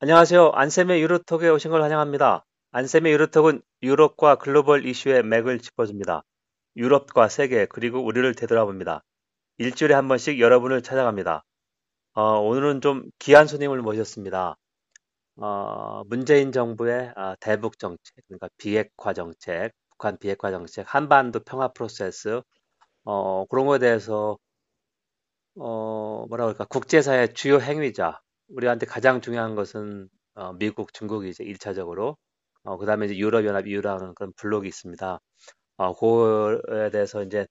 안녕하세요. 안쌤의 유로톡에 오신 걸 환영합니다. 안쌤의 유로톡은 유럽과 글로벌 이슈의 맥을 짚어줍니다. 유럽과 세계 그리고 우리를 되돌아봅니다. 일주일에 한 번씩 여러분을 찾아갑니다. 어, 오늘은 좀 귀한 손님을 모셨습니다. 어, 문재인 정부의 아, 대북 정책, 그러니까 비핵화 정책, 북한 비핵화 정책, 한반도 평화 프로세스, 어, 그런 거에 대해서 어, 뭐라 그럴까, 국제사회 주요 행위자, 우리한테 가장 중요한 것은 어, 미국, 중국이 이제 1차적으로, 어, 그 다음에 이제 유럽연합, EU라는 그런 블록이 있습니다. 어, 그거에 대해서 이제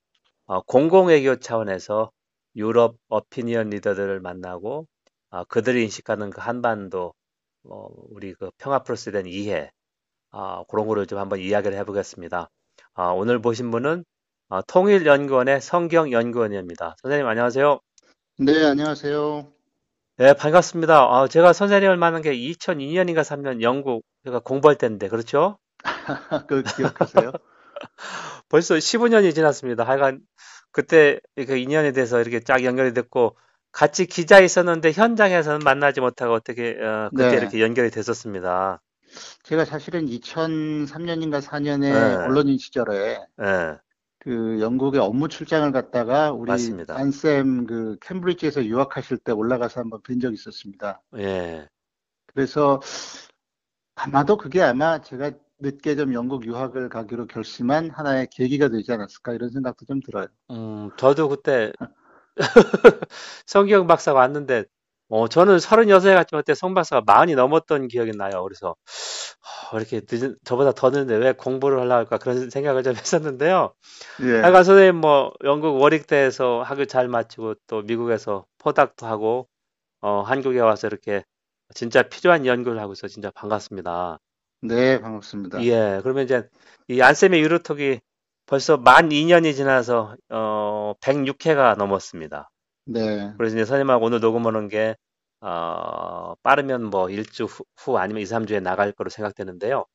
어, 공공외교 차원에서 유럽 어피니언 리더들을 만나고 어, 그들이 인식하는 그 한반도 어, 우리 그 평화 프로세스에 대한 이해 어, 그런 거를 좀 한번 이야기를 해보겠습니다. 어, 오늘 보신 분은 어, 통일연구원의 성경연구원입니다. 선생님 안녕하세요. 네, 안녕하세요. 네, 반갑습니다. 아, 제가 선생님을 만난 게 2002년인가 3년 영국 제가 공부할 때인데 그렇죠? 그 기억하세요? 벌써 15년이 지났습니다. 하여간 그때 그 인연에 대해서 이렇게 쫙 연결이 됐고 같이 기자 있었는데 현장에서는 만나지 못하고 어떻게 어, 그때 네. 이렇게 연결이 됐었습니다. 제가 사실은 2003년인가 4년에 네, 언론인 시절에 네, 그 영국에 업무 출장을 갔다가 우리 맞습니다. 안쌤 그 캠브리지에서 유학하실 때 올라가서 한번 뵌 적이 있었습니다. 예. 그래서 아마도 그게 아마 제가 늦게 좀 영국 유학을 가기로 결심한 하나의 계기가 되지 않았을까 이런 생각도 좀 들어요. 음, 저도 그때 성경 박사가 왔는데 어, 저는 36에 갔지만 그때 성 박사가 40이 넘었던 기억이 나요. 그래서 어, 이렇게 늦은, 저보다 더 늦는데 왜 공부를 하려고 할까 그런 생각을 좀 했었는데요. 예, 하여간 선생님 뭐 영국 워릭대에서 학위 잘 마치고 또 미국에서 포닥도 하고 어, 한국에 와서 이렇게 진짜 필요한 연구를 하고 있어 진짜 반갑습니다. 네, 반갑습니다. 예, 그러면 이제 이 안쌤의 유로톡이 벌써 만 2년이 지나서 어, 106회가 넘었습니다. 네, 그래서 이제 선생님하고 오늘 녹음하는 게 어, 빠르면 뭐 일주 후, 후 아니면 2, 3주에 나갈 거로 생각되는데요.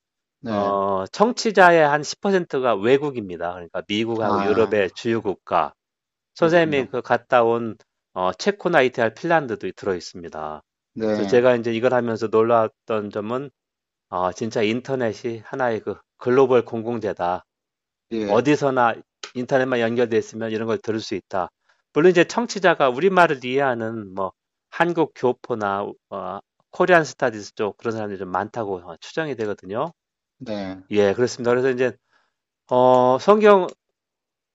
네. 어, 청취자의 한 10%가 외국입니다. 그러니까 미국하고 아, 유럽의 주요 국가. 선생님이. 그 갔다 온 어, 체코나 이탈리아, 핀란드도 들어 있습니다. 그래서 네, 제가 이제 이걸 하면서 놀랐던 점은 어, 진짜 인터넷이 하나의 그 글로벌 공공재다. 예, 어디서나 인터넷만 연결돼 있으면 이런 걸 들을 수 있다. 물론 이제 청취자가 우리말을 이해하는 뭐 한국 교포나 어, 코리안 스타디스 쪽 그런 사람들이 좀 많다고 어, 추정이 되거든요. 네. 예, 그렇습니다. 그래서 이제 어, 성경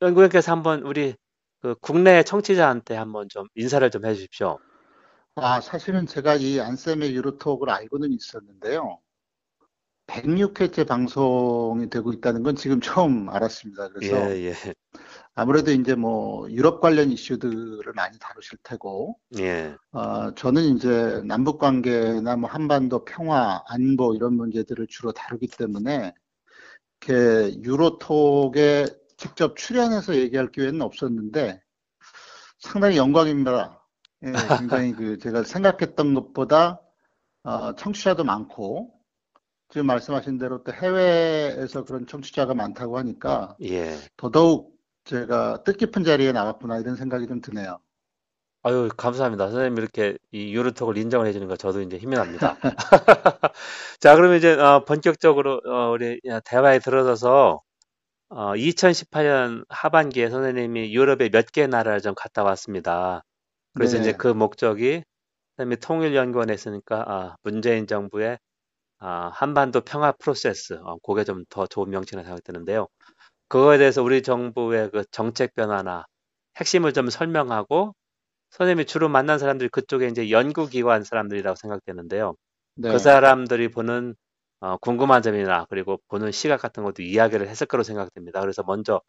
연구원께서 한번 우리 그 국내 청취자한테 한번 좀 인사를 좀 해주십시오. 아, 사실은 제가 이 안쌤의 유로톡을 알고는 있었는데요. 106회째 방송이 되고 있다는 건 지금 처음 알았습니다. 예, 그래서 예, 아무래도 이제 뭐 유럽 관련 이슈들을 많이 다루실 테고, 예, 어, 저는 이제 남북 관계나 뭐 한반도 평화, 안보 이런 문제들을 주로 다루기 때문에 이렇게 유로톡에 직접 출연해서 얘기할 기회는 없었는데 상당히 영광입니다. 예, 굉장히 그 제가 생각했던 것보다 어, 청취자도 많고 지금 말씀하신 대로 또 해외에서 그런 청취자가 많다고 하니까 예. 더더욱 제가 뜻깊은 자리에 나갔구나 이런 생각이 좀 드네요. 아유, 감사합니다. 선생님 이렇게 이 유로톡을 인정을 해주는 거 저도 이제 힘이 납니다. 자, 그러면 이제 어, 본격적으로 어, 우리 대화에 들어서서 어, 2018년 하반기에 선생님이 유럽의 몇 개 나라를 좀 갔다 왔습니다. 그래서 이제 네, 그 목적이 선생님이 통일연구원에 있으니까 아, 문재인 정부의 아, 한반도 평화 프로세스, 어, 그게 좀 더 좋은 명칭이라 생각되는데요. 그거에 대해서 우리 정부의 그 정책 변화나 핵심을 좀 설명하고 선생님이 주로 만난 사람들이 그쪽에 이제 연구기관 사람들이라고 생각되는데요. 그 네. 사람들이 보는 어, 궁금한 점이나 그리고 보는 시각 같은 것도 이야기를 했을 거로 생각됩니다. 그래서 먼저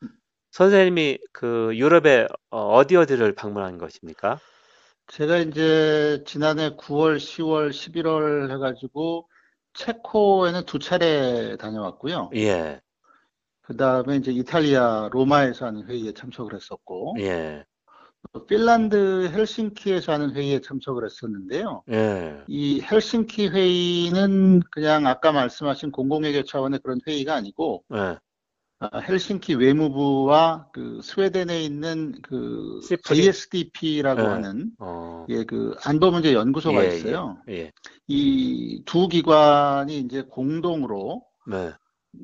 선생님이 그 유럽에 어, 어디 어디를 방문한 것입니까? 제가 이제 지난해 9월, 10월, 11월 해가지고 체코에는 두 차례 다녀왔고요. 예, 그 다음에 이제 이탈리아 로마에서 하는 회의에 참석을 했었고, 예, 또 핀란드 헬싱키에서 하는 회의에 참석을 했었는데요. 예, 이 헬싱키 회의는 그냥 아까 말씀하신 공공외교 차원의 그런 회의가 아니고, 예, 아, 헬싱키 외무부와 그 스웨덴에 있는 그. ISDP라고 네. 하는 어, 예, 그 안보 문제 연구소가 예, 있어요. 예, 예. 이두 기관이 이제 공동으로 네.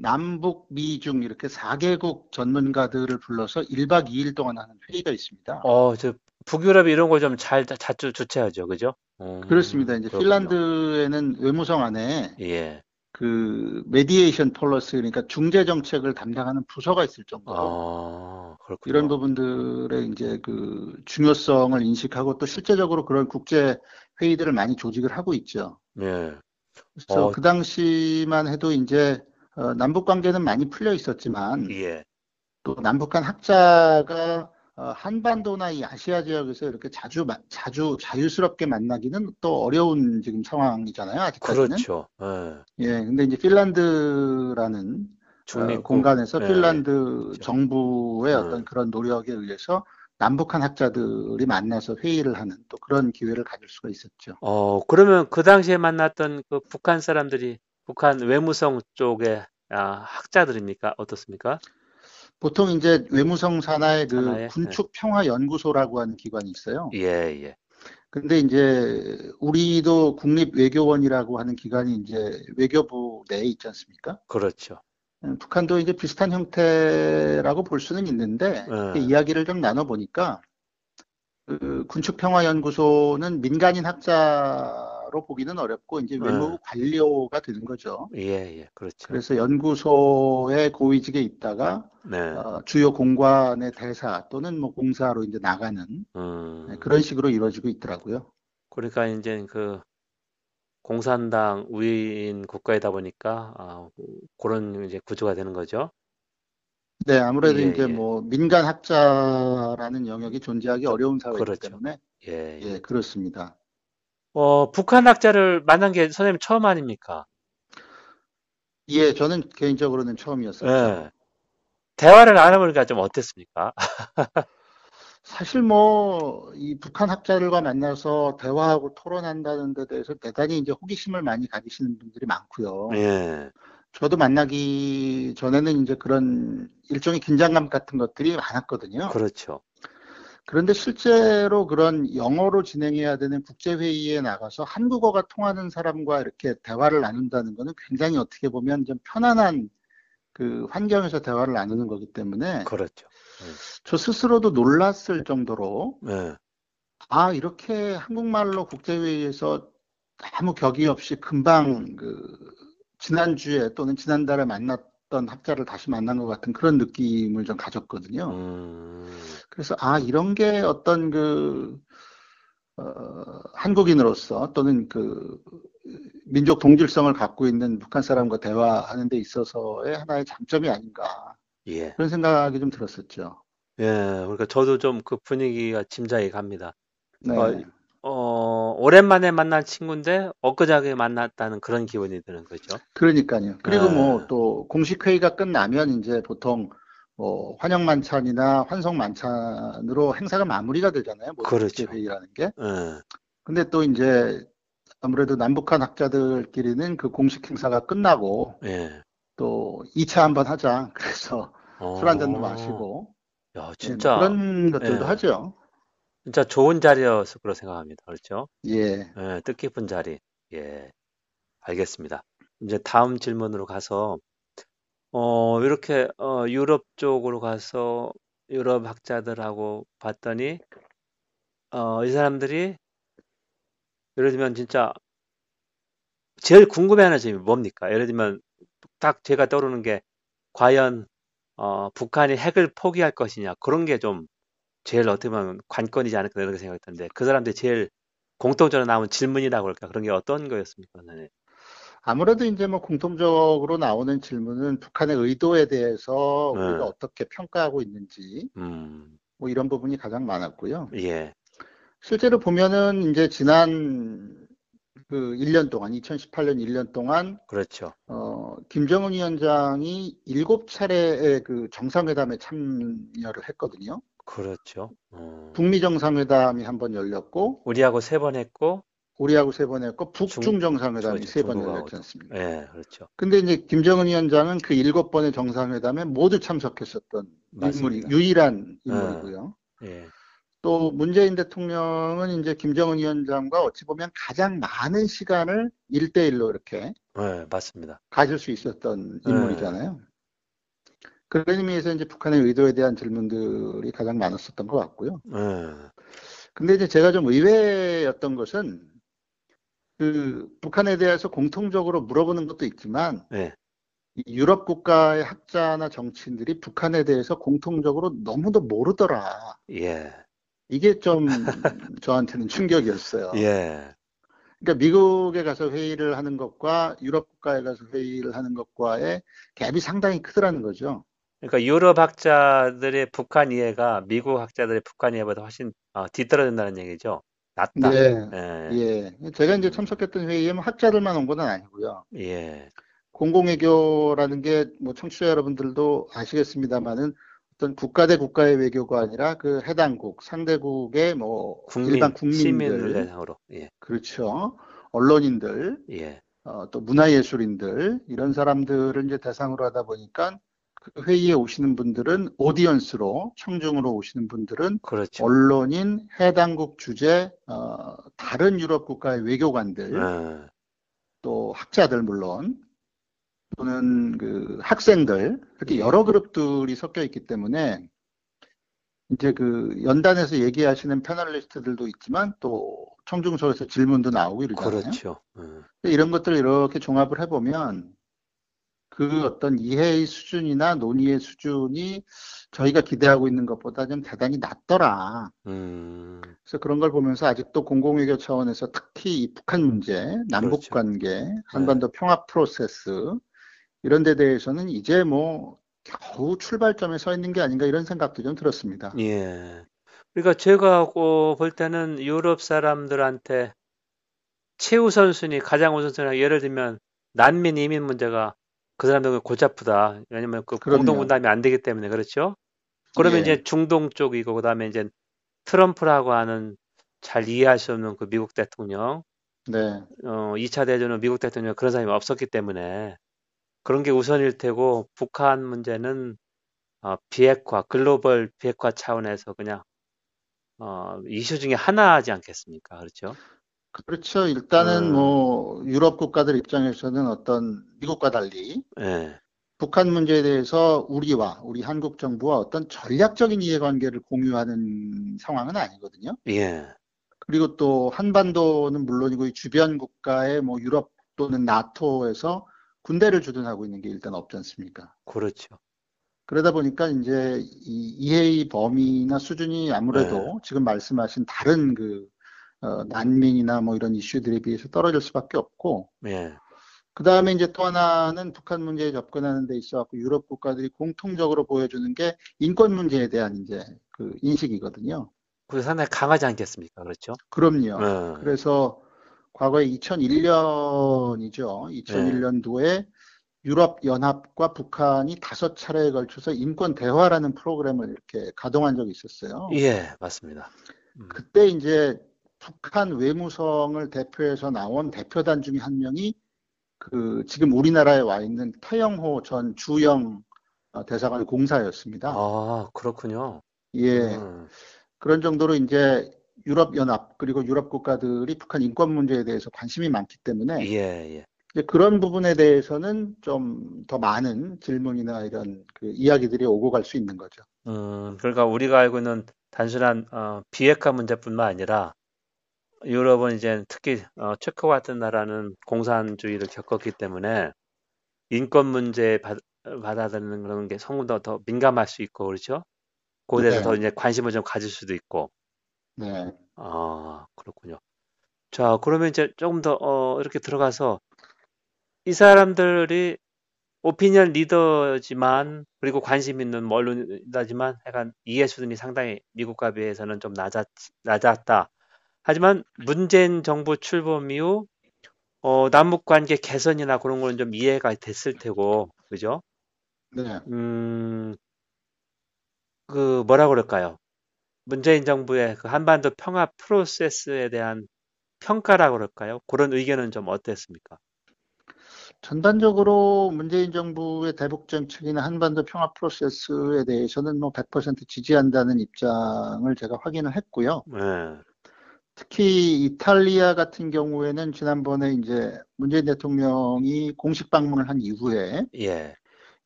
남북, 미중 이렇게 4개국 전문가들을 불러서 1박 2일 동안 하는 회의가 있습니다. 어, 저 북유럽이 이런 거좀잘 자주 주최하죠, 그죠? 음, 그렇습니다. 이제 그렇군요. 핀란드에는 외무성 안에 예. 그 mediation policy 그러니까 중재 정책을 담당하는 부서가 있을 정도로 아, 그렇군요. 이런 부분들의 이제 그 중요성을 인식하고 또 실제적으로 그런 국제 회의들을 많이 조직을 하고 있죠. 예. 그래서 어. 그 당시만 해도 이제 어, 남북 관계는 많이 풀려 있었지만 예. 또 남북한 학자가 어, 한반도나 이 아시아 지역에서 이렇게 자주 마- 자주 자유스럽게 만나기는 또 어려운 지금 상황이잖아요. 아직까지는. 그렇죠. 예. 예, 근데 이제 핀란드라는 어, 중립국. 공간에서 예, 핀란드 그렇죠. 정부의 음. 어떤 그런 노력에 의해서 남북한 학자들이 만나서 회의를 하는 또 그런 기회를 가질 수가 있었죠. 어, 그러면 그 당시에 만났던 그 북한 사람들이 북한 외무성 쪽의 아, 학자들입니까? 어떻습니까? 보통 이제 외무성 산하에 그 산하에, 군축 평화 연구소라고 하는 기관이 있어요. 예, 예. 근데 이제 우리도 국립 외교원이라고 하는 기관이 이제 외교부 내에 있지 않습니까? 그렇죠. 음, 북한도 이제 비슷한 형태라고 볼 수는 있는데 네. 그 이야기를 좀 나눠 보니까 그 군축 평화 연구소는 민간인 학자 로 보기는 어렵고 이제 네. 외무부 관료가 되는 거죠. 예, 예. 그렇죠. 그래서 연구소의 고위직에 있다가 네. 어, 주요 공관의 대사 또는 뭐 공사로 이제 나가는 음, 네, 그런 식으로 이루어지고 있더라고요. 그러니까 이제 그 공산당 우위인 국가이다 보니까 아, 그런 이제 구조가 되는 거죠. 네, 아무래도 예, 이제 예. 뭐 민간 학자라는 영역이 존재하기 어려운 사회이기 그렇죠. 때문에 예, 예. 예, 그렇습니다. 어, 북한 학자를 만난 게 선생님 처음 아닙니까? 예, 저는 개인적으로는 처음이었었죠. 예. 대화를 나눠보니까 좀 어땠습니까? 사실 뭐, 이 북한 학자들과 만나서 대화하고 토론한다는 데 대해서 대단히 이제 호기심을 많이 가지시는 분들이 많고요. 예. 저도 만나기 전에는 이제 그런 일종의 긴장감 같은 것들이 많았거든요. 그렇죠. 그런데 실제로 그런 영어로 진행해야 되는 국제회의에 나가서 한국어가 통하는 사람과 이렇게 대화를 나눈다는 거는 굉장히 어떻게 보면 좀 편안한 그 환경에서 대화를 나누는 거기 때문에 그렇죠. 저 스스로도 놀랐을 정도로 예. 아, 이렇게 한국말로 국제회의에서 아무 격의 없이 금방 그 지난주에 또는 지난달에 만났 던 학자를 다시 만난 것 같은 그런 느낌을 좀 가졌거든요. 음, 그래서 아, 이런 게 어떤 그 어, 한국인으로서 또는 그 민족 동질성을 갖고 있는 북한 사람과 대화하는 데 있어서의 하나의 장점이 아닌가 예. 그런 생각이 좀 들었었죠. 예. 그러니까 저도 좀 그 분위기가 짐작이 갑니다. 네. 어, 어, 오랜만에 만난 친구인데 엊그저께 만났다는 그런 기분이 드는 거죠. 그러니까요. 그리고 네. 뭐또 공식 회의가 끝나면 이제 보통 뭐 환영 만찬이나 환송 만찬으로 행사가 마무리가 되잖아요. 모든 그렇죠. 회의라는 게. 예. 근데 또 이제 아무래도 남북한 학자들끼리는 그 공식 행사가 끝나고 예. 또 2차 한번 하자. 그래서 술한 잔도 어, 마시고 야, 예, 뭐 진짜, 그런 것들도 예. 하죠. 진짜 좋은 자리여서 그렇게 생각합니다. 그렇죠? 예. 예, 뜻깊은 자리. 예, 알겠습니다. 이제 다음 질문으로 가서, 어, 이렇게, 어, 유럽 쪽으로 가서 유럽 학자들하고 봤더니, 어, 이 사람들이, 예를 들면 진짜, 제일 궁금해하는 점이 뭡니까? 예를 들면, 딱 제가 떠오르는 게, 과연, 어, 북한이 핵을 포기할 것이냐, 그런 게 좀, 제일 어떻게 보면 관건이지 않을까, 이렇게 생각했던데, 그 사람들이 제일 공통적으로 나온 질문이라고 할까, 그런 게 어떤 거였습니까? 네. 아무래도 이제 뭐 공통적으로 나오는 질문은 북한의 의도에 대해서 네. 우리가 어떻게 평가하고 있는지 음, 뭐 이런 부분이 가장 많았고요. 예, 실제로 보면은 이제 지난 그 1년 동안, 2018년 1년 동안, 그렇죠. 어, 김정은 위원장이 일곱 차례의 그 정상회담에 참여를 했거든요. 그렇죠. 어, 북미 정상회담이 한 번 열렸고, 우리하고 세 번 했고, 우리하고 세 번 했고 북중 중, 정상회담이 중- 세 번. 열렸지 않습니까? 예, 그렇죠. 근데 이제 김정은 위원장은 그 일곱 번의 정상회담에 모두 참석했었던 인물이 맞습니다. 유일한 인물이고요. 예, 또 문재인 대통령은 이제 김정은 위원장과 어찌 보면 가장 많은 시간을 일대일로 이렇게 예, 맞습니다. 가질 수 있었던 네. 인물이잖아요. 그런 의미에서 이제 북한의 의도에 대한 질문들이 가장 많았었던 것 같고요. 예, 근데 이제 제가 좀 의외였던 것은 그 북한에 대해서 공통적으로 물어보는 것도 있지만 예, 이 유럽 국가의 학자나 정치인들이 북한에 대해서 공통적으로 너무도 모르더라. 예, 이게 좀 저한테는 충격이었어요. 예, 그러니까 미국에 가서 회의를 하는 것과 유럽 국가에 가서 회의를 하는 것과의 갭이 상당히 크더라는 거죠. 그러니까 유럽 학자들의 북한 이해가 미국 학자들의 북한 이해보다 훨씬 어, 뒤떨어진다는 얘기죠. 낫다. 네. 예, 예. 제가 이제 참석했던 회의에 뭐 학자들만 온 건 아니고요. 예, 공공외교라는 게 뭐 청취자 여러분들도 아시겠습니다만은 어떤 국가 대 국가의 외교가 아니라 그 해당국, 상대국의 뭐 국민, 일반 국민들, 대상으로. 예, 그렇죠. 언론인들, 예, 어, 또 문화예술인들 이런 사람들을 이제 대상으로 하다 보니까 그 회의에 오시는 분들은 오디언스로 청중으로 오시는 분들은 그렇죠. 언론인, 해당국 주재, 어, 다른 유럽 국가의 외교관들, 예, 또 학자들 물론 또는 그 학생들 이렇게 예. 여러 그룹들이 섞여 있기 때문에 이제 그 연단에서 얘기하시는 패널리스트들도 있지만 또 청중석에서 질문도 나오고 이러잖아요. 그렇죠. 예. 근데 이런 것들을 이렇게 종합을 해보면 그 어떤 이해의 수준이나 논의의 수준이 저희가 기대하고 있는 것보다 좀 대단히 낮더라. 음, 그래서 그런 걸 보면서 아직도 공공외교 차원에서 특히 이 북한 문제, 남북 그렇죠. 관계, 한반도 평화 프로세스 이런 데 대해서는 이제 뭐 겨우 출발점에 서 있는 게 아닌가 이런 생각도 좀 들었습니다. 예. 그러니까 제가 어, 볼 때는 유럽 사람들한테 최우선 순위, 가장 우선순위, 예를 들면 난민 이민 문제가 그 사람들은 골치 아프다. 왜냐면 그. 공동 분담이 안 되기 때문에 그렇죠. 그러면 예. 이제 중동 쪽이고 그다음에 이제 트럼프라고 하는 잘 이해할 수 없는 그 미국 대통령, 네, 어, 2차 대전은 미국 대통령 그런 사람이 없었기 때문에 그런 게 우선일 테고 북한 문제는 어, 비핵화, 글로벌 비핵화 차원에서 그냥 어, 이슈 중에 하나지 않겠습니까? 그렇죠? 그렇죠. 일단은 음. 뭐 유럽 국가들 입장에서는 어떤 미국과 달리 예, 북한 문제에 대해서 우리와 우리 한국 정부와 어떤 전략적인 이해관계를 공유하는 상황은 아니거든요. 예, 그리고 또 한반도는 물론이고 이 주변 국가의 뭐 유럽 또는 나토에서 군대를 주둔하고 있는 게 일단 없지 않습니까? 그렇죠. 그러다 보니까 이제 이 이해의 범위나 수준이 아무래도 지금 말씀하신 다른 그 어, 난민이나 뭐 이런 이슈들에 비해서 떨어질 수밖에 없고 예, 그 다음에 이제 또 하나는 북한 문제에 접근하는 데 있어 갖고 유럽 국가들이 공통적으로 보여주는 게 인권 문제에 대한 이제 그 인식이거든요. 그게 상당히 강하지 않겠습니까? 그렇죠? 그럼요. 예, 그래서 과거에 2001년이죠. 2001년도에 유럽 연합과 북한이 다섯 차례에 걸쳐서 인권 대화라는 프로그램을 이렇게 가동한 적이 있었어요. 예, 맞습니다. 음, 그때 이제 북한 외무성을 대표해서 나온 대표단 중에 한 명이 그 지금 우리나라에 와 있는 태영호 전 주영 어, 대사관 공사였습니다. 아, 그렇군요. 예. 음, 그런 정도로 이제 유럽 연합 그리고 유럽 국가들이 북한 인권 문제에 대해서 관심이 많기 때문에 예, 예. 이제 그런 부분에 대해서는 좀 더 많은 질문이나 이런 그 이야기들이 오고 갈 수 있는 거죠. 음, 그러니까 우리가 알고 있는 단순한 어, 비핵화 문제뿐만 아니라 유럽은 이제 특히 어, 체코 같은 나라는 공산주의를 겪었기 때문에 인권 문제 받, 받아들이는 그런 게 성분도 더 민감할 수 있고 그렇죠? 그에 대해서 네. 더 이제 관심을 좀 가질 수도 있고 네. 아 그렇군요. 자 그러면 이제 조금 더 어, 이렇게 들어가서 이 사람들이 오피니언 리더지만 그리고 관심 있는 뭐 언론이지만 약간 이해 수준이 상당히 미국과 비해서는 좀 낮았, 낮았다. 하지만 문재인 정부 출범 이후 어, 남북 관계 개선이나 그런 거는 좀 이해가 됐을 테고, 그죠? 네. 음, 그 뭐라 그럴까요? 문재인 정부의 그 한반도 평화 프로세스에 대한 평가라고 그럴까요? 그런 의견은 좀 어땠습니까? 전반적으로 문재인 정부의 대북 정책이나 한반도 평화 프로세스에 대해서는 뭐 100% 지지한다는 입장을 제가 확인을 했고요. 네. 특히 이탈리아 같은 경우에는 지난번에 이제 문재인 대통령이 공식 방문을 한 이후에 예.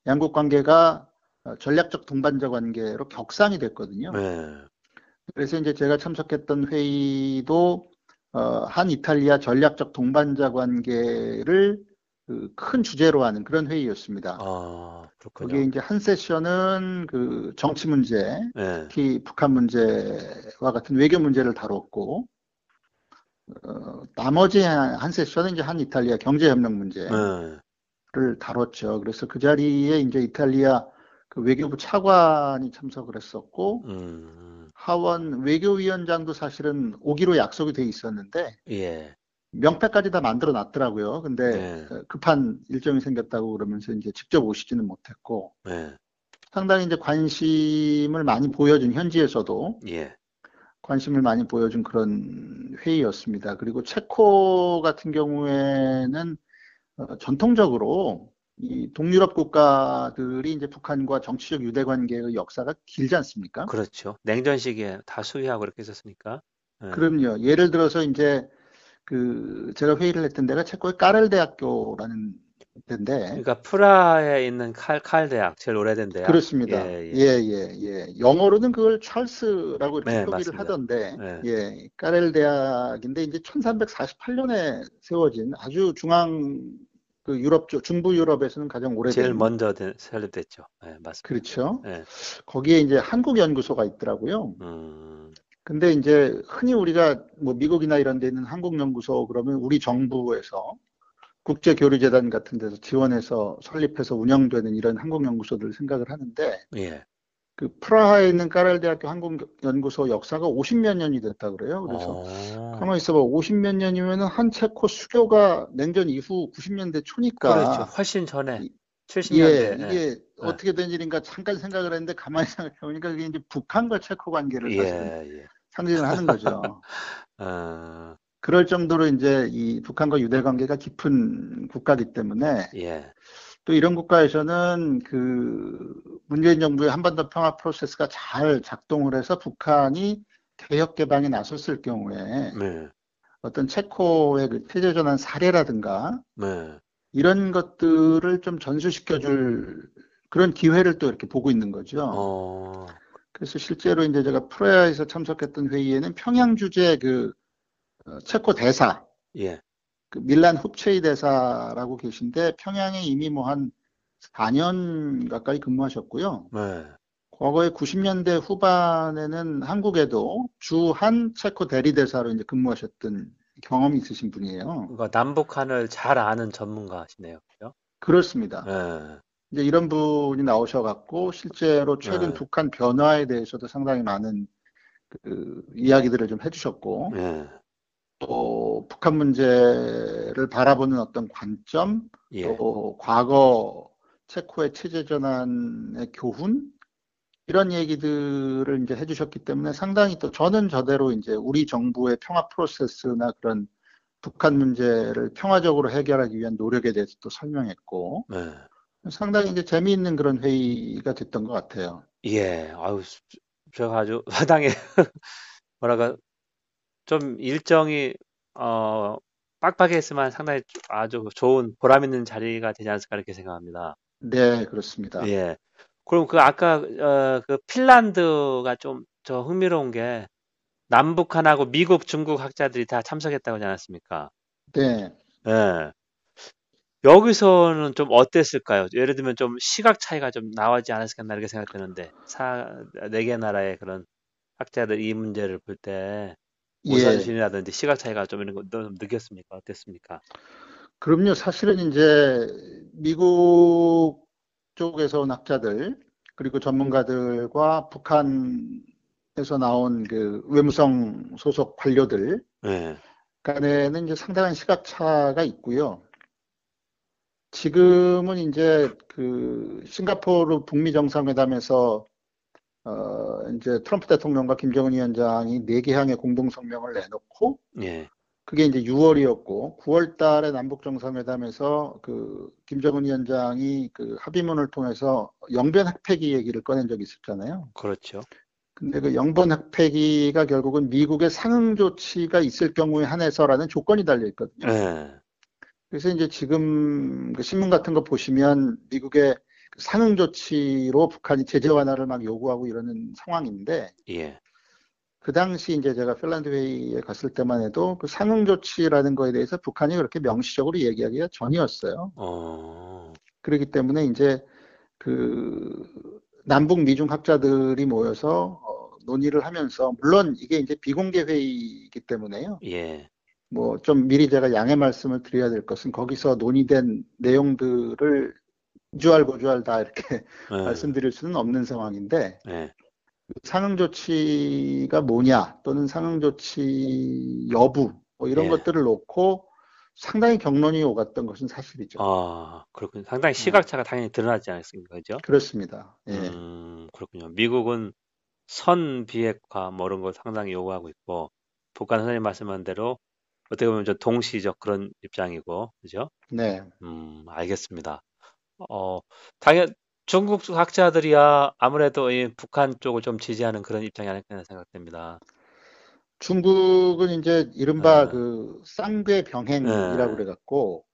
양국 관계가 전략적 동반자 관계로 격상이 됐거든요. 네. 그래서 이제 제가 참석했던 회의도 어, 한 이탈리아 전략적 동반자 관계를 그 큰 주제로 하는 그런 회의였습니다. 아. 거기에 이제 한 세션은 그 정치 문제, 네. 특히 북한 문제와 같은 외교 문제를 다뤘고, 어, 나머지 한, 한 세션은 이제 한 이탈리아 경제협력 문제를 네. 다뤘죠. 그래서 그 자리에 이제 이탈리아 그 외교부 차관이 참석을 했었고, 음, 하원 외교위원장도 사실은 오기로 약속이 돼 있었는데, 예. 명패까지 다 만들어 놨더라고요. 근데 네. 어, 급한 일정이 생겼다고 그러면서 이제 직접 오시지는 못했고, 네. 상당히 이제 관심을 많이 보여준 현지에서도 예. 관심을 많이 보여준 그런 회의였습니다. 그리고 체코 같은 경우에는 어, 전통적으로 이 동유럽 국가들이 이제 북한과 정치적 유대 관계의 역사가 길지 않습니까? 그렇죠. 냉전 시기에 다 수비하고 그렇게 했었으니까. 네. 그럼요. 예를 들어서 이제 그 제가 회의를 했던 데가 체코의 까렐 대학교라는 데인데 그러니까 프라하에 있는 칼, 칼 대학, 제일 오래된 대학. 그렇습니다. 예, 예. 예, 예, 예. 영어로는 그걸 찰스라고 이렇게 네, 표기를 맞습니다. 하던데, 네. 예, 까렐 대학인데 이제 1348년에 세워진 아주 중앙 그 유럽 쪽, 중부 유럽에서는 가장 오래된 제일 먼저 된- 설립됐죠. 네, 맞습니다. 그렇죠. 네. 거기에 이제 한국 연구소가 있더라고요. 음, 근데 이제 흔히 우리가 뭐 미국이나 이런 데 있는 한국 연구소 그러면 우리 정부에서 국제교류재단 같은 데서 지원해서 설립해서 운영되는 이런 한국 연구소들 생각을 하는데 예. 그 프라하에 있는 까랄대학교 한국연구소 역사가 50몇 년이 됐다 그래요. 그래서 어, 가만히 있어봐. 50몇 년이면은 한 체코 수교가 냉전 이후 90년대 초니까 그렇죠. 훨씬 전에 이- 70년대. 예, 예. 이게 어떻게 된 일인가 잠깐 생각을 했는데 가만히 생각해 보니까 그게 이제 북한과 체코 관계를 사실 예, 예. 상징을 하는 거죠. 어, 그럴 정도로 이제 이 북한과 유대 관계가 깊은 국가이기 때문에 예. 또 이런 국가에서는 그 문재인 정부의 한반도 평화 프로세스가 잘 작동을 해서 북한이 개혁 개방에 나섰을 경우에 네. 어떤 체코의 그 체제 전환 사례라든가 네. 이런 것들을 좀 전수시켜줄 그런 기회를 또 이렇게 보고 있는 거죠. 어, 그래서 실제로 이제 제가 프로야에서 참석했던 회의에는 평양 주재 그 어, 체코 대사 예. 그 밀란 흡체이 대사라고 계신데 평양에 이미 뭐 한 4년 가까이 근무하셨고요. 네. 과거에 90년대 후반에는 한국에도 주한 체코 대리 대사로 이제 근무하셨던 경험이 있으신 분이에요. 그러니까 남북한을 잘 아는 전문가시네요. 그죠? 그렇습니다. 네. 이제 이런 분이 나오셔갖고 실제로 최근 네. 북한 변화에 대해서도 상당히 많은 그 이야기들을 좀 해주셨고 예. 또 북한 문제를 바라보는 어떤 관점 예. 또 과거 체코의 체제 전환의 교훈 이런 얘기들을 이제 해주셨기 때문에 상당히 또 저는 저대로 이제 우리 정부의 평화 프로세스나 그런 북한 문제를 평화적으로 해결하기 위한 노력에 대해서 또 설명했고 네. 상당히 이제 재미있는 그런 회의가 됐던 것 같아요. 예. 아유, 제가 아주 상당히 뭐랄까 좀 일정이 어 빡빡했지만 상당히 아주 좋은 보람 있는 자리가 되지 않았을까 이렇게 생각합니다. 네, 그렇습니다. 예. 그럼 그 아까 어, 그 핀란드가 좀 저 흥미로운 게 남북한하고 미국, 중국 학자들이 다 참석했다고 하지 않았습니까? 네. 예. 여기서는 좀 어땠을까요? 예를 들면 좀 시각 차이가 좀 나오지 않았을까 이렇게 생각되는데 사, 네 개 나라의 그런 학자들 이 문제를 볼 때 예. 우선순위라든지 시각 차이가 좀 이런 거좀 느꼈습니까? 어땠습니까? 그럼요. 사실은 이제 미국 쪽에서 온 학자들 그리고 전문가들과 북한에서 나온 그 외무성 소속 관료들 예. 간에는 이제 상당한 시각 차가 있고요. 지금은 이제 그 싱가포르 북미 정상회담에서 어 이제 트럼프 대통령과 김정은 위원장이 네 개 항의 공동 성명을 내놓고 예. 그게 이제 6월이었고 9월 달에 남북 정상회담에서 그 김정은 위원장이 그 합의문을 통해서 영변 핵폐기 얘기를 꺼낸 적이 있었잖아요. 그렇죠. 근데 그 영변 핵폐기가 결국은 미국의 상응 조치가 있을 경우에 한해서라는 조건이 달려 있거든요. 네. 그래서 이제 지금 그 신문 같은 거 보시면 미국의 그 상응 조치로 북한이 제재 완화를 막 요구하고 이러는 상황인데 예. 그 당시 이제 제가 핀란드 회의에 갔을 때만 해도 그 상응 조치라는 거에 대해서 북한이 그렇게 명시적으로 얘기하기가 전이었어요. 어. 그렇기 때문에 이제 그 남북 미중 학자들이 모여서 어, 논의를 하면서 물론 이게 이제 비공개 회의이기 때문에요. 예. 뭐 좀 미리 제가 양해 말씀을 드려야 될 것은 거기서 논의된 내용들을 주알 고주알 다 이렇게 네. 말씀드릴 수는 없는 상황인데 네. 상응 조치가 뭐냐 또는 상응 조치 여부 뭐 이런 예. 것들을 놓고 상당히 경론이 오갔던 것은 사실이죠. 아, 그렇군요. 상당히 시각차가 당연히 드러나지 않았습니까? 그죠? 그렇습니다. 예. 음, 그렇군요. 미국은 선 비핵화 뭐 이런 거 상당히 요구하고 있고, 북한 선생님 말씀한 대로 어떻게 보면 좀 동시적 그런 입장이고, 그죠? 네. 음, 알겠습니다. 어, 당연 중국 학자들이야 아무래도 이 북한 쪽을 좀 지지하는 그런 입장이 아닐까 생각됩니다. 중국은 이제 이른바 네. 그 쌍궤 병행이라고 네. 그래갖고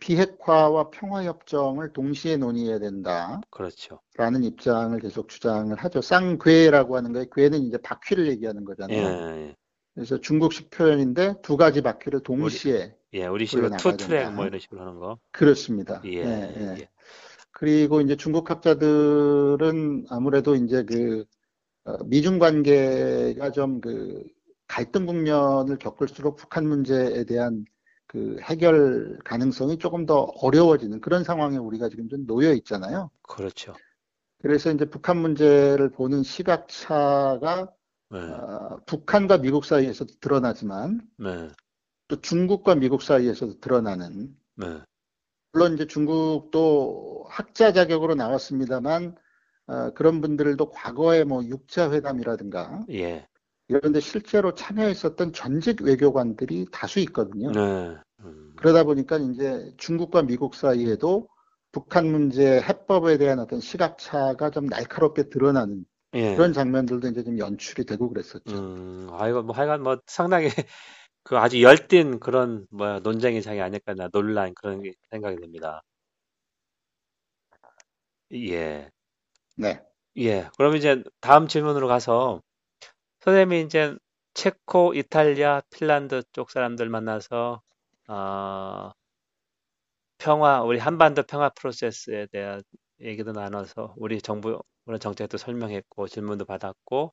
비핵화와 평화협정을 동시에 논의해야 된다라는 그렇죠. 입장을 계속 주장을 하죠. 쌍궤라고 하는 거에 궤는 이제 바퀴를 얘기하는 예, 거잖아요. 예, 그래서 중국식 표현인데 두 가지 바퀴를 동시에 예, 우리 식으로 two track. 뭐 이런 식으로 하는 거. 그렇습니다. 예, 예, 예. 예. 그리고 이제 중국 학자들은 아무래도 이제 그 어, 미중 관계가 좀 그 갈등 국면을 겪을수록 북한 문제에 대한 그 해결 가능성이 조금 더 어려워지는 그런 상황에 우리가 지금 좀 놓여 있잖아요. 그렇죠. 그래서 이제 북한 문제를 보는 시각차가 네, 어, 북한과 미국 사이에서도 드러나지만 네, 또 중국과 미국 사이에서도 드러나는 네, 물론 이제 중국도 학자 자격으로 나왔습니다만 어, 그런 분들도 과거에 뭐 육자 회담이라든가 예, 이런 데 실제로 참여했었던 전직 외교관들이 다수 있거든요. 네, 음, 그러다 보니까 이제 중국과 미국 사이에도 북한 문제 해법에 대한 어떤 시각차가 좀 날카롭게 드러나는 예. 그런 장면들도 이제 좀 연출이 되고 그랬었죠. 음, 아, 이거 뭐 하여간 뭐 상당히 그 아주 열띤 그런 뭐야 논쟁의 장이 아닐까 나 논란 그런 게 생각이 듭니다. 예, 네. 예. 그럼 이제 다음 질문으로 가서 선생님이 이제 체코, 이탈리아, 핀란드 쪽 사람들 만나서 어, 평화, 우리 한반도 평화 프로세스에 대한 얘기도 나눠서 우리 정부 그런 정책도 설명했고 질문도 받았고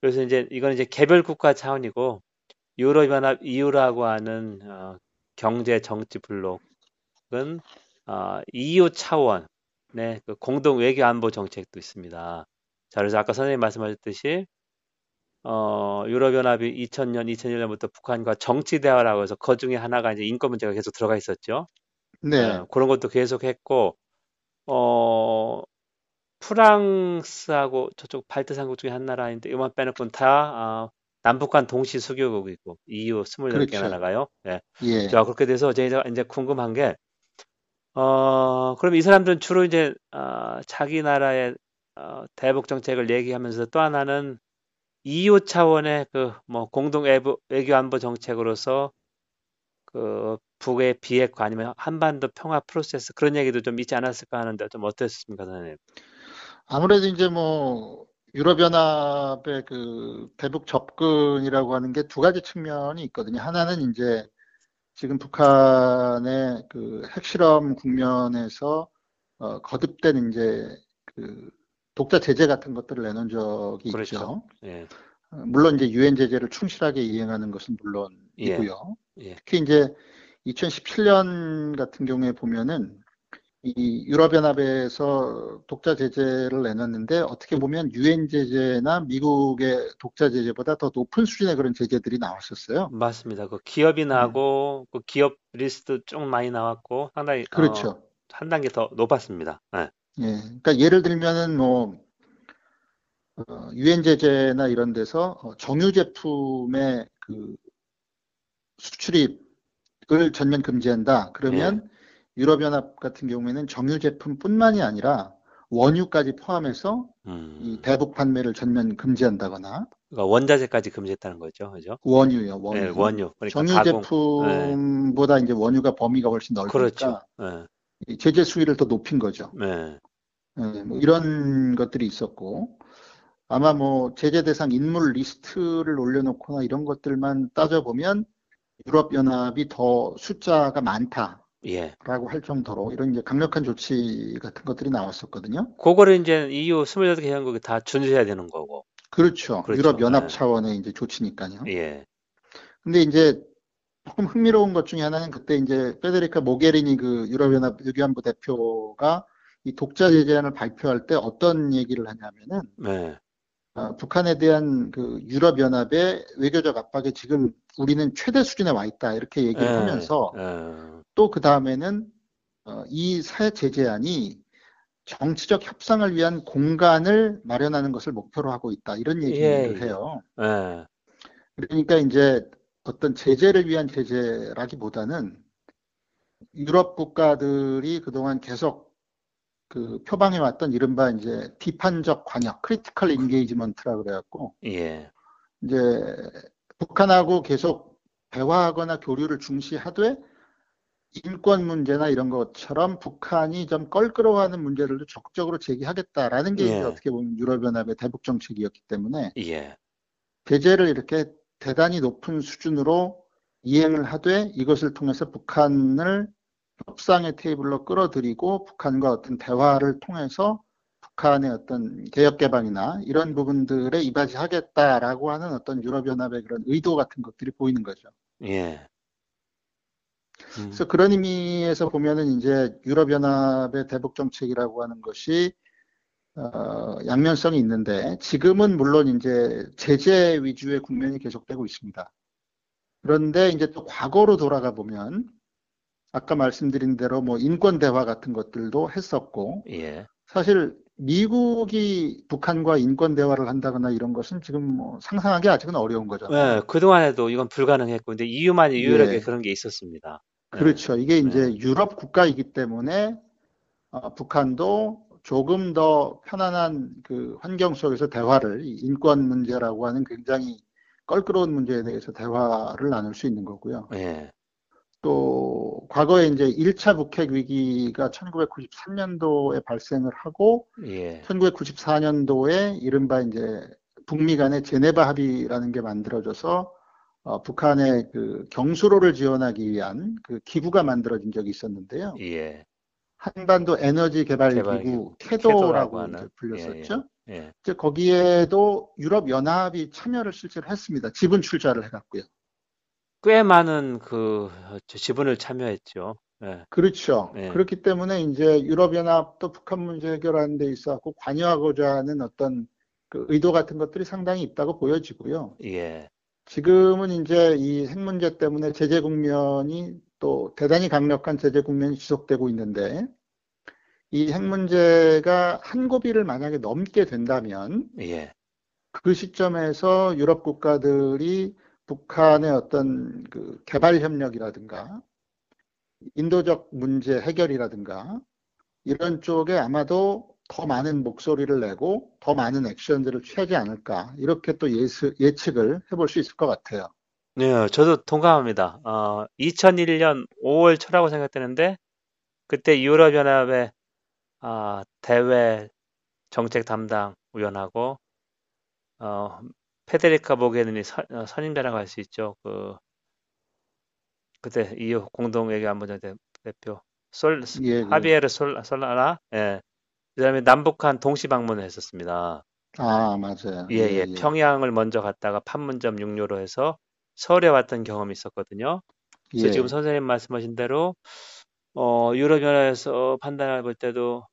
그래서 이제 이건 이제 개별 국가 차원이고 유럽연합 EU라고 하는 어, 경제 정치 블록은 어, EU 차원의 그 공동 외교 안보 정책도 있습니다. 자, 그래서 아까 선생님 말씀하셨듯이 어, 유럽연합이 2000년, 2001년부터 북한과 정치 대화라고 해서 그 중에 하나가 이제 인권 문제가 계속 들어가 있었죠. 네. 예, 그런 것도 계속했고 어, 프랑스하고 저쪽 발트 삼국 중에 한 나라인데 이만 빼놓고는 다 아, 남북한 동시 수교국이고 EU 28개나 그렇죠. 나가요. 예. 예. 자, 그렇게 돼서 제가 이제 궁금한 게 어, 그럼 이 사람들은 주로 이제 어, 자기 나라의 어, 대북 정책을 얘기하면서 또 하나는 EU 차원의 그 뭐 공동 외부, 외교 안보 정책으로서 그 북의 비핵화 아니면 한반도 평화 프로세스 그런 얘기도 좀 있지 않았을까 하는데 좀 어땠습니까, 선생님? 아무래도 이제 뭐 유럽연합의 그 대북 접근이라고 하는 게 두 가지 측면이 있거든요. 하나는 이제 지금 북한의 그 핵실험 국면에서 어, 거듭된 이제 그 독자 제재 같은 것들을 내놓은 적이 그렇죠. 있죠. 예, 어, 물론 이제 유엔 제재를 충실하게 이행하는 것은 물론이고요. 예, 특히 이제 2017년 같은 경우에 보면은 이 유럽연합에서 독자 제재를 내놨는데 어떻게 보면 유엔 제재나 미국의 독자 제재보다 더 높은 수준의 그런 제재들이 나왔었어요. 맞습니다. 그 기업이 나고 그 기업 리스트 좀 많이 나왔고 상당히 어, 그렇죠. 한 단계 더 높았습니다. 예, 예. 그러니까 예를 들면은 뭐 어, 유엔 제재나 이런 데서 어, 정유 제품의 그 수출입을 전면 금지한다. 예, 그러면 유럽연합 같은 경우에는 정유 제품뿐만이 아니라 원유까지 포함해서 이 음, 대북 판매를 전면 금지한다거나 그러니까 원자재까지 금지했다는 거죠, 그죠? 원유요, 예, 원유. 원유. 그러니까 정유 가공. 예, 제품보다 이제 원유가 범위가 훨씬 그렇죠. 넓으니까 예, 이 제재 수위를 더 높인 거죠. 예, 예, 뭐 이런 것들이 있었고 아마 뭐 제재 대상 인물 리스트를 올려놓거나 이런 것들만 따져보면 유럽 연합이 더 숫자가 많다 라고 예. 할 정도로 이런 이제 강력한 조치 같은 것들이 나왔었거든요. 그거를 이제 EU 28개 회원국이 다 준수해야 되는 거고. 그렇죠. 그렇죠. 유럽 연합 예, 차원의 이제 조치니까요. 예, 근데 이제 조금 흥미로운 것 중에 하나는 그때 이제 페데리카 모게리니 그 유럽 연합 외교안보 대표가 이 독자 제재안을 발표할 때 어떤 얘기를 하냐면은 예, 어, 북한에 대한 그 유럽 연합의 외교적 압박에 지금 우리는 최대 수준에 와 있다 이렇게 얘기를 예, 하면서 예, 또그 다음에는 어, 이 새 제재안이 정치적 협상을 위한 공간을 마련하는 것을 목표로 하고 있다 이런 예, 얘기를 예, 해요. 예, 그러니까 이제 어떤 제재를 위한 제재라기보다는 유럽 국가들이 그동안 계속 그 표방해 왔던 이른바 이제 비판적 관여, critical engagement라 그래갖고 예, 이제 북한하고 계속 대화하거나 교류를 중시하되 인권 문제나 이런 것처럼 북한이 좀 껄끄러워하는 문제들도 적극적으로 제기하겠다라는 게 이제 예, 어떻게 보면 유럽연합의 대북 정책이었기 때문에 예, 제재를 이렇게 대단히 높은 수준으로 이행을 하되 이것을 통해서 북한을 협상의 테이블로 끌어들이고 북한과 어떤 대화를 통해서 북한의 어떤 개혁 개방이나 이런 부분들에 이바지하겠다라고 하는 어떤 유럽연합의 그런 의도 같은 것들이 보이는 거죠. 예, 음, 그래서 그런 의미에서 보면은 이제 유럽연합의 대북 정책이라고 하는 것이 어, 양면성이 있는데 지금은 물론 이제 제재 위주의 국면이 계속되고 있습니다. 그런데 이제 또 과거로 돌아가 보면 아까 말씀드린 대로 뭐 인권 대화 같은 것들도 했었고 예, 사실 미국이 북한과 인권 대화를 한다거나 이런 것은 지금 뭐 상상하기 아직은 어려운 예, 거잖아요. 그동안에도 이건 불가능했고, 근데 EU만이 유일하게 예, 그런 게 있었습니다. 예, 그렇죠. 이게 예, 이제 유럽 국가이기 때문에 어, 북한도 조금 더 편안한 그 환경 속에서 대화를 이 인권 문제라고 하는 굉장히 껄끄러운 문제에 대해서 대화를 나눌 수 있는 거고요. 예, 또 과거에 이제 1차 북핵 위기가 1993년도에 발생을 하고 예, 1994년도에 이른바 이제 북미 간의 제네바 합의라는 게 만들어져서 어, 북한의 그 경수로를 지원하기 위한 그 기구가 만들어진 적이 있었는데요. 예, 한반도 에너지 개발 개발 기구 캐도라고 하는, 예, 예, 불렸었죠. 예. 이제 거기에도 유럽 연합이 참여를 실제로 했습니다. 지분 출자를 해갖고요. 꽤 많은 그저 지분을 참여했죠. 예, 그렇죠. 예, 그렇기 때문에 이제 유럽연합도 북한 문제 해결하는 데 있어서 관여하고자 하는 어떤 그 의도 같은 것들이 상당히 있다고 보여지고요. 예, 지금은 이제 이 핵 문제 때문에 제재 국면이 또 대단히 강력한 제재 국면이 지속되고 있는데 이 핵 문제가 한 고비를 만약에 넘게 된다면 예, 그 시점에서 유럽 국가들이 북한의 어떤 그 개발 협력이라든가 인도적 문제 해결이라든가 이런 쪽에 아마도 더 많은 목소리를 내고 더 많은 액션들을 취하지 않을까 이렇게 또 예, 예측을 해볼 수 있을 것 같아요. 네, 저도 동감합니다. 어, 2001년 5월 초라고 생각되는데 그때 유럽연합의 아, 대외 정책 담당 위원하고 어, 페데리카 선, 어, 선임자라고 할 수 있죠. 그 그때 EU 공동 외교안보전 대- 대표 솔 예, 그, 하비에르 솔 솔라나 예. 그다음에 남북한 동시 방문을 했었습니다. 아, 맞아요. 예, 예, 예. 예, 평양을 먼저 갔다가 판문점 육로로 해서 서울에 왔던 경험이 있었거든요. 그래서 지금 예, 선생님 말씀하신 대로 어, 유럽연합에서 판단해 볼 때도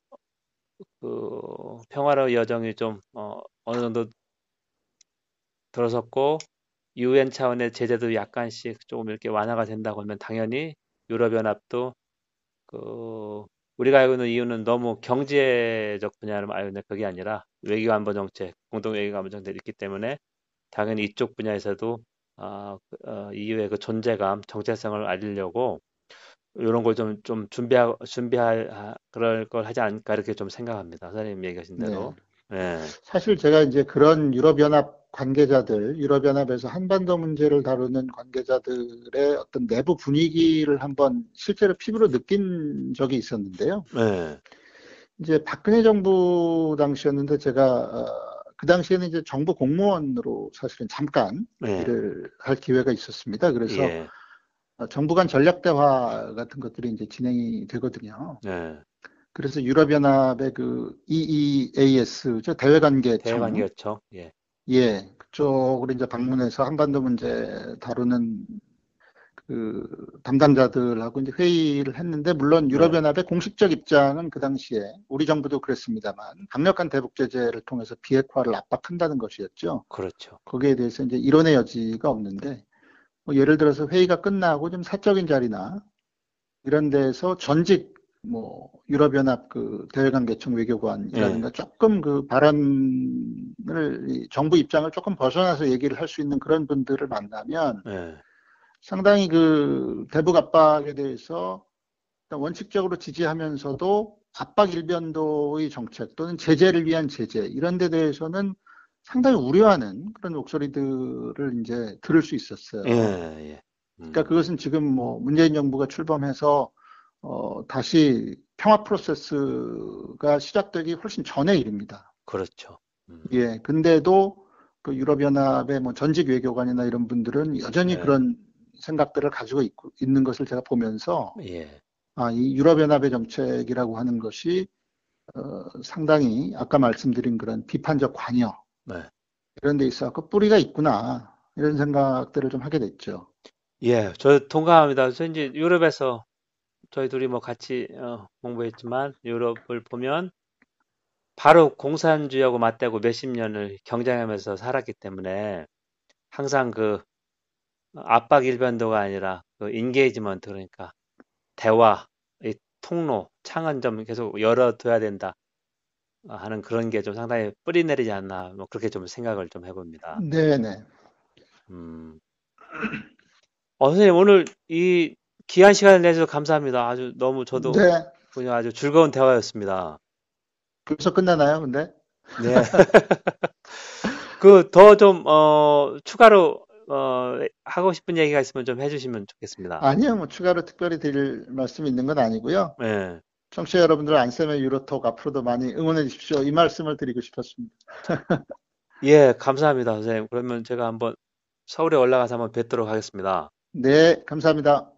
그 평화로운 여정이 좀 어, 어느 정도 들어섰고 유엔 차원의 제재도 약간씩 조금 이렇게 완화가 된다고 하면 당연히 유럽연합도 그 우리가 알고 있는 이유는 너무 경제적 분야를 알고 있는데 그게 아니라 외교안보 정책, 공동 외교안보 정책이 있기 때문에 당연히 이쪽 분야에서도 어, 어, EU의 그 존재감, 정체성을 알리려고 이런 걸 좀, 좀 준비하, 준비할, 그럴 걸 하지 않을까 이렇게 좀 생각합니다. 선생님 얘기하신 대로. 네. 예, 사실 제가 이제 그런 유럽연합 관계자들, 유럽연합에서 한반도 문제를 다루는 관계자들의 어떤 내부 분위기를 한번 실제로 피부로 느낀 적이 있었는데요. 예, 이제 박근혜 정부 당시였는데 제가 어, 그 당시에는 이제 정부 공무원으로 사실은 잠깐 예, 일을 할 기회가 있었습니다. 그래서 예, 어, 정부 간 전략 대화 같은 것들이 이제 진행이 되거든요. 예. 그래서 유럽연합의 그 EEAS, 저 대외관계청, 대외관계청, 예, 예, 그쪽으로 이제 방문해서 한반도 문제 다루는 그 담당자들하고 이제 회의를 했는데, 물론 네. 유럽연합의 공식적 입장은 그 당시에 우리 정부도 그랬습니다만, 강력한 대북 제재를 통해서 비핵화를 압박한다는 것이었죠. 그렇죠. 거기에 대해서 이제 이론의 여지가 없는데, 뭐 예를 들어서 회의가 끝나고 좀 사적인 자리나 이런 데서 전직 뭐 유럽연합 그 대외관계청 외교관이라든가 조금 그 발언을 이 정부 입장을 조금 벗어나서 얘기를 할 수 있는 그런 분들을 만나면 예, 상당히 그 대북 압박에 대해서 원칙적으로 지지하면서도 압박 일변도의 정책 또는 제재를 위한 제재 이런 데 대해서는 상당히 우려하는 그런 목소리들을 이제 들을 수 있었어요. 예, 예. 음, 그러니까 그것은 지금 뭐 문재인 정부가 출범해서 어, 다시 평화 프로세스가 시작되기 훨씬 전의 일입니다. 그렇죠. 음, 예, 근데도 그 유럽연합의 뭐 전직 외교관이나 이런 분들은 여전히 네. 그런 생각들을 가지고 있고, 있는 것을 제가 보면서 예, 아, 이 유럽연합의 정책이라고 하는 것이 어, 상당히 아까 말씀드린 그런 비판적 관여 네. 이런 데 있어 서 뿌리가 있구나 이런 생각들을 좀 하게 됐죠. 예, 저 동감합니다. 저 이제 유럽에서 저희 둘이 뭐 같이 어, 공부했지만 유럽을 보면 바로 공산주의하고 맞대고 몇십 년을 경쟁하면서 살았기 때문에 항상 그 압박 일변도가 아니라 그 engagement 그러니까 대화, 이 통로, 창은 좀 계속 열어둬야 된다 하는 그런 게 좀 상당히 뿌리 내리지 않나 뭐 그렇게 좀 생각을 좀 해봅니다. 네네. 음. 어, 선생님 오늘 이 귀한 시간을 내주셔서 감사합니다. 아주 너무 저도 네. 그냥 아주 즐거운 대화였습니다. 벌써 끝나나요, 근데? 네. 그 더 좀 어, 추가로 어, 하고 싶은 얘기가 있으면 좀 해주시면 좋겠습니다. 아니요, 뭐 추가로 특별히 드릴 말씀이 있는 건 아니고요. 네. 청취자 여러분들 안쌤의 유로톡 앞으로도 많이 응원해 주십시오. 이 말씀을 드리고 싶었습니다. 예, 감사합니다, 선생님. 그러면 제가 한번 서울에 올라가서 한번 뵙도록 하겠습니다. 네, 감사합니다.